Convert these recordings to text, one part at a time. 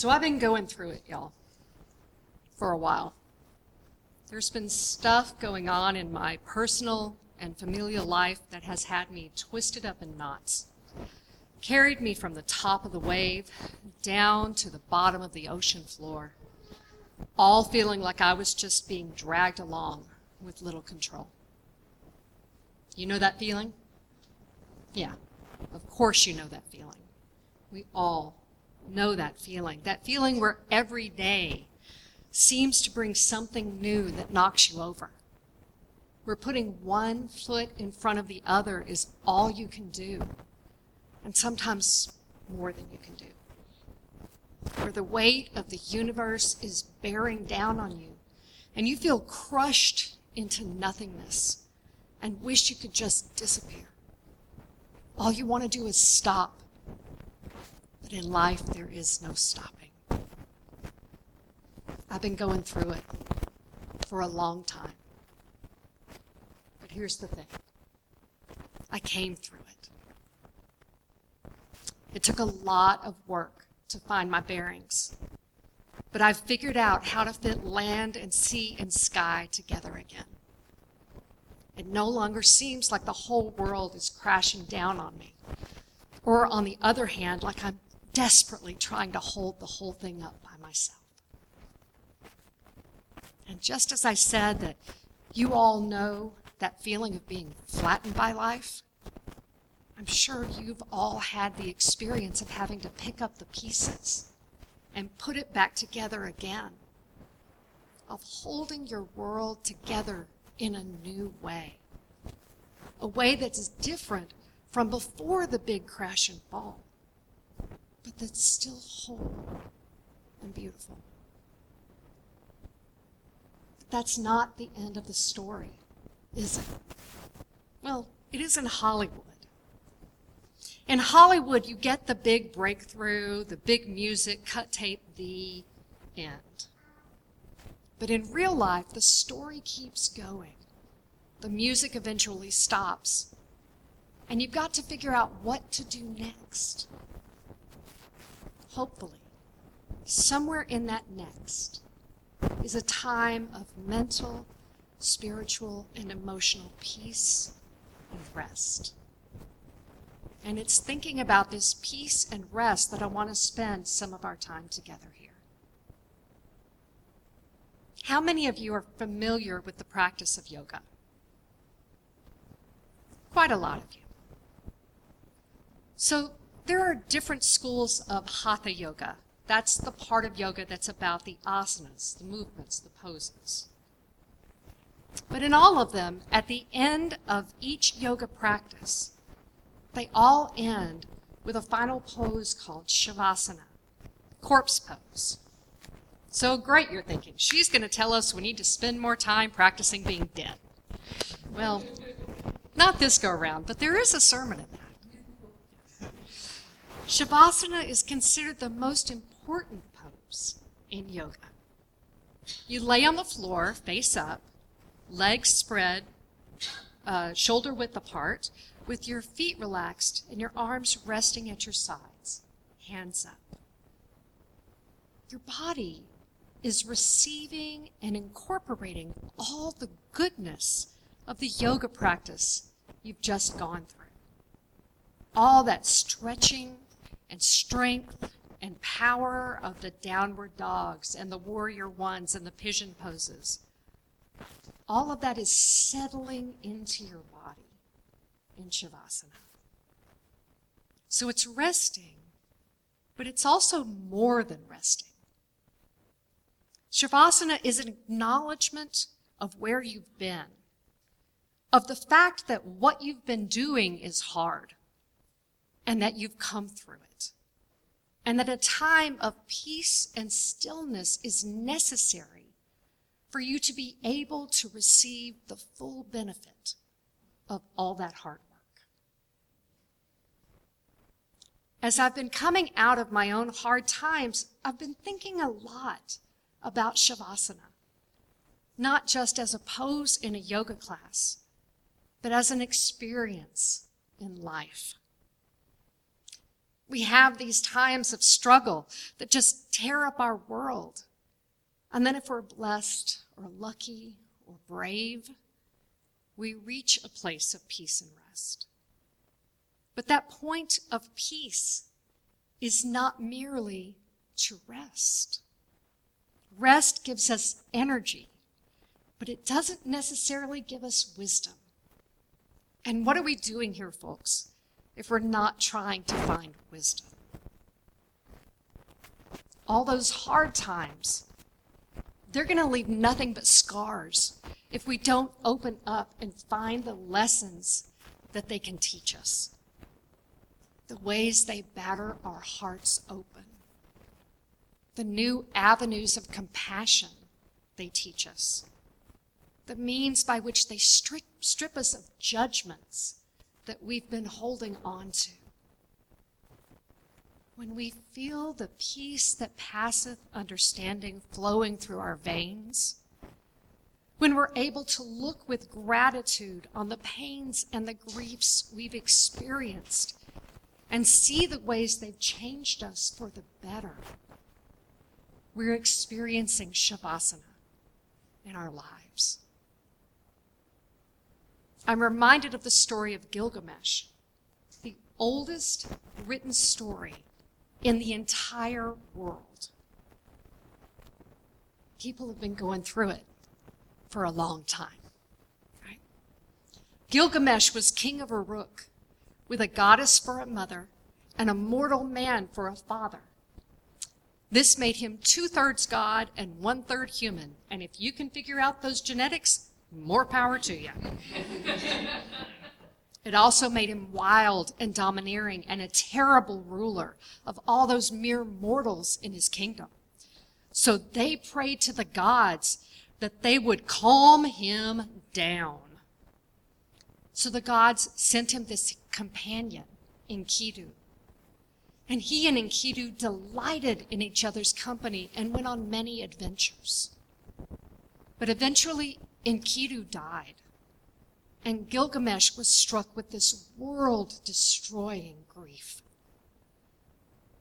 So I've been going through it, y'all, for a while. There's been stuff going on in my personal and familial life that has had me twisted up in knots, carried me from the top of the wave down to the bottom of the ocean floor, all feeling like I was just being dragged along with little control. You know that feeling? Yeah, of course you know that feeling. We all know that feeling. That feeling where every day seems to bring something new that knocks you over. Where putting one foot in front of the other is all you can do, and sometimes more than you can do. Where the weight of the universe is bearing down on you, and you feel crushed into nothingness and wish you could just disappear. All you want to do is stop. But in life, there is no stopping. I've been going through it for a long time. But here's the thing I came through it. It took a lot of work to find my bearings. But I've figured out how to fit land and sea and sky together again. It no longer seems like the whole world is crashing down on me. Or, on the other hand, like I'm desperately trying to hold the whole thing up by myself. And just as I said that you all know that feeling of being flattened by life, I'm sure you've all had the experience of having to pick up the pieces and put it back together again, of holding your world together in a new way, a way that's different from before the big crash and fall, but that's still whole and beautiful. But that's not the end of the story, is it? Well, it is in Hollywood. In Hollywood, you get the big breakthrough, the big music, cut tape, the end. But in real life, the story keeps going. The music eventually stops. And you've got to figure out what to do next. Hopefully, somewhere in that next is a time of mental, spiritual, and emotional peace and rest. And it's thinking about this peace and rest that I want to spend some of our time together here. How many of you are familiar with the practice of yoga? Quite a lot of you. So there are different schools of hatha yoga. That's the part of yoga that's about the asanas, the movements, the poses. But in all of them, at the end of each yoga practice, they all end with a final pose called Shavasana, corpse pose. So great, you're thinking. She's going to tell us we need to spend more time practicing being dead. Well, not this go around, but there is a sermon in that. Shavasana is considered the most important pose in yoga. You lay on the floor, face up, legs spread, uh, shoulder width apart, with your feet relaxed and your arms resting at your sides, hands up. Your body is receiving and incorporating all the goodness of the yoga practice you've just gone through. All that stretching and strength and power of the downward dogs and the warrior ones and the pigeon poses. All of that is settling into your body in Shavasana. So it's resting, but it's also more than resting. Shavasana is an acknowledgement of where you've been, of the fact that what you've been doing is hard, and that you've come through it, and that a time of peace and stillness is necessary for you to be able to receive the full benefit of all that hard work. As I've been coming out of my own hard times, I've been thinking a lot about Shavasana, not just as a pose in a yoga class, but as an experience in life. We have these times of struggle that just tear up our world. And then, if we're blessed or lucky or brave, we reach a place of peace and rest. But that point of peace is not merely to rest. Rest gives us energy, but it doesn't necessarily give us wisdom. And what are we doing here, folks? If we're not trying to find wisdom. All those hard times, they're going to leave nothing but scars if we don't open up and find the lessons that they can teach us, the ways they batter our hearts open, the new avenues of compassion they teach us, the means by which they strip, strip us of judgments that we've been holding on to. When we feel the peace that passeth understanding flowing through our veins, when we're able to look with gratitude on the pains and the griefs we've experienced and see the ways they've changed us for the better, we're experiencing Shavasana in our lives. I'm reminded of the story of Gilgamesh, the oldest written story in the entire world. People have been going through it for a long time. Right? Gilgamesh was king of Uruk, with a goddess for a mother and a mortal man for a father. This made him two thirds God and one third human. And if you can figure out those genetics, more power to you. It also made him wild and domineering and a terrible ruler of all those mere mortals in his kingdom. So they prayed to the gods that they would calm him down. So the gods sent him this companion, Enkidu. And he and Enkidu delighted in each other's company and went on many adventures. But eventually, Enkidu died, and Gilgamesh was struck with this world destroying grief.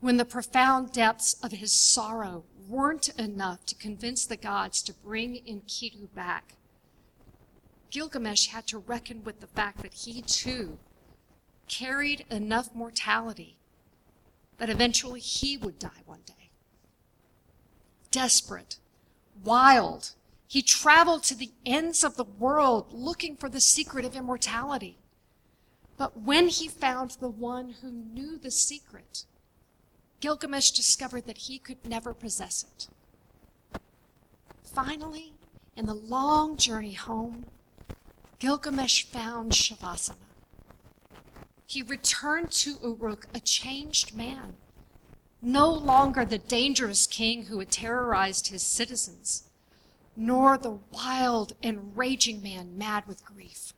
When the profound depths of his sorrow weren't enough to convince the gods to bring Enkidu back, Gilgamesh had to reckon with the fact that he too carried enough mortality that eventually he would die one day. Desperate, wild, he traveled to the ends of the world looking for the secret of immortality. But when he found the one who knew the secret, Gilgamesh discovered that he could never possess it. Finally, in the long journey home, Gilgamesh found Shavasana. He returned to Uruk a changed man, no longer the dangerous king who had terrorized his citizens nor the wild and raging man mad with grief.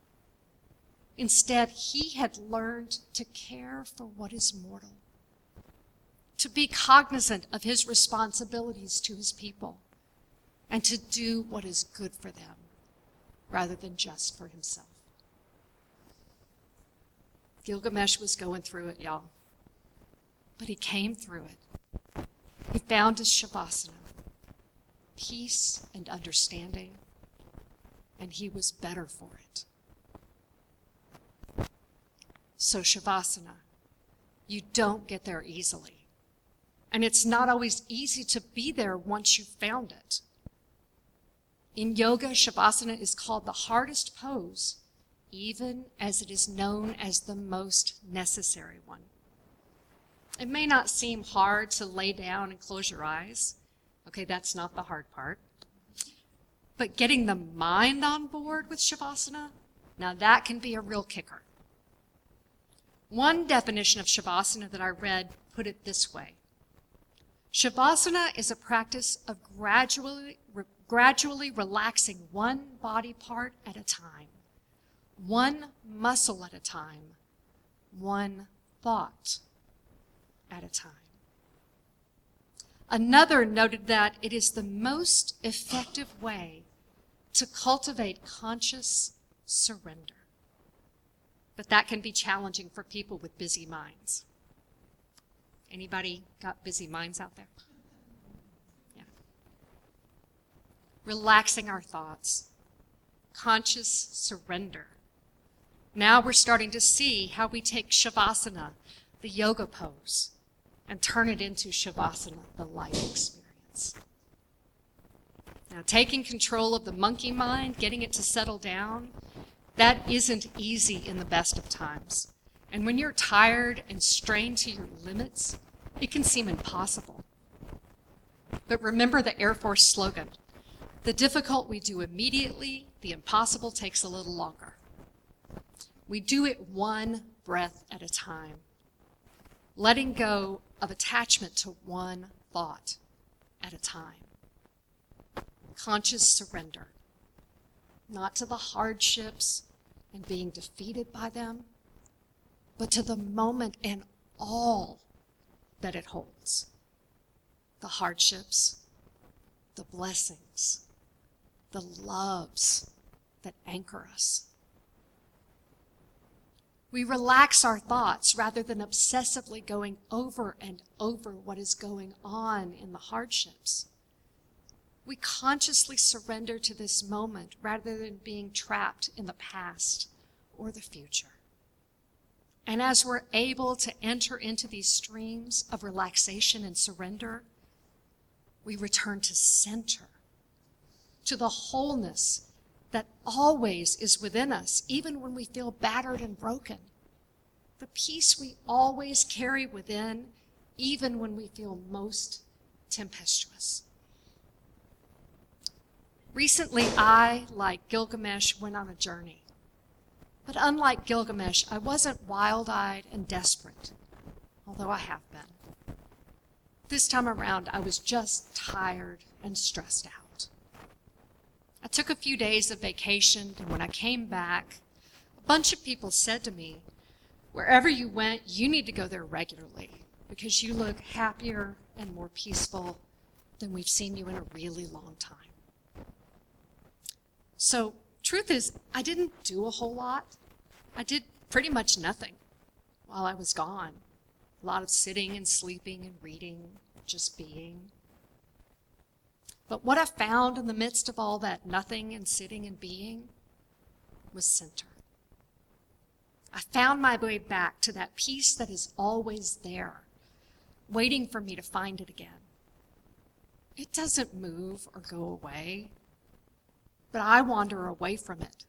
Instead, he had learned to care for what is mortal, to be cognizant of his responsibilities to his people, and to do what is good for them rather than just for himself. Gilgamesh was going through it, y'all. But he came through it. He found his Shavasana peace and understanding, and he was better for it. So, Shavasana, you don't get there easily. And it's not always easy to be there once you've found it. In yoga, Shavasana is called the hardest pose, even as it is known as the most necessary one. It may not seem hard to lay down and close your eyes, Okay, that's not the hard part. But getting the mind on board with Shavasana, now that can be a real kicker. One definition of Shavasana that I read put it this way Shavasana is a practice of gradually, re- gradually relaxing one body part at a time, one muscle at a time, one thought at a time. Another noted that it is the most effective way to cultivate conscious surrender. But that can be challenging for people with busy minds. Anybody got busy minds out there? Yeah. Relaxing our thoughts. Conscious surrender. Now we're starting to see how we take Shavasana, the yoga pose, and turn it into Shavasana, the life experience. Now, taking control of the monkey mind, getting it to settle down, that isn't easy in the best of times. And when you're tired and strained to your limits, it can seem impossible. But remember the Air Force slogan the difficult we do immediately, the impossible takes a little longer. We do it one breath at a time, letting go of attachment to one thought at a time. Conscious surrender, not to the hardships and being defeated by them, but to the moment and all that it holds the hardships, the blessings, the loves that anchor us. We relax our thoughts rather than obsessively going over and over what is going on in the hardships. We consciously surrender to this moment rather than being trapped in the past or the future. And as we're able to enter into these streams of relaxation and surrender, we return to center, to the wholeness that always is within us, even when we feel battered and broken. The peace we always carry within, even when we feel most tempestuous. Recently, I, like Gilgamesh, went on a journey. But unlike Gilgamesh, I wasn't wild eyed and desperate, although I have been. This time around, I was just tired and stressed out. I took a few days of vacation, and when I came back, a bunch of people said to me, Wherever you went, you need to go there regularly because you look happier and more peaceful than we've seen you in a really long time. So truth is, I didn't do a whole lot. I did pretty much nothing while I was gone. A lot of sitting and sleeping and reading, just being. But what I found in the midst of all that nothing and sitting and being was center. I found my way back to that peace that is always there, waiting for me to find it again. It doesn't move or go away but I wander away from it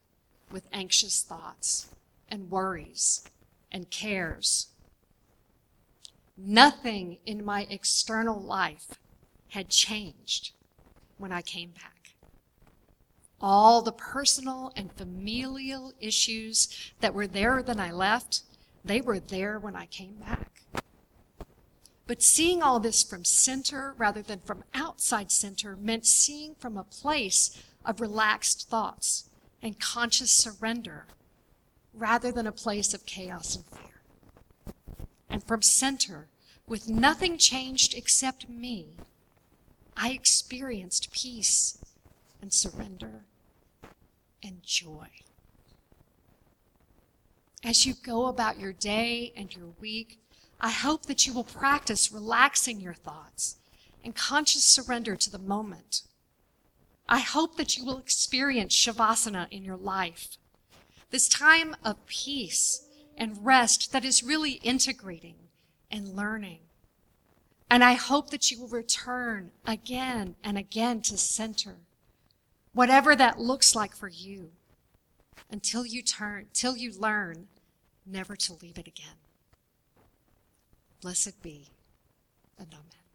with anxious thoughts and worries and cares. Nothing in my external life had changed when I came back. All the personal and familial issues that were there when I left, they were there when I came back. But seeing all this from center rather than from outside center meant seeing from a place of relaxed thoughts and conscious surrender rather than a place of chaos and fear. And from center, with nothing changed except me, I experienced peace and surrender and joy. As you go about your day and your week, I hope that you will practice relaxing your thoughts and conscious surrender to the moment I hope that you will experience Shavasana in your life. This time of peace and rest that is really integrating and learning. And I hope that you will return again and again to center, whatever that looks like for you, until you turn, till you learn never to leave it again. Blessed be, and amen.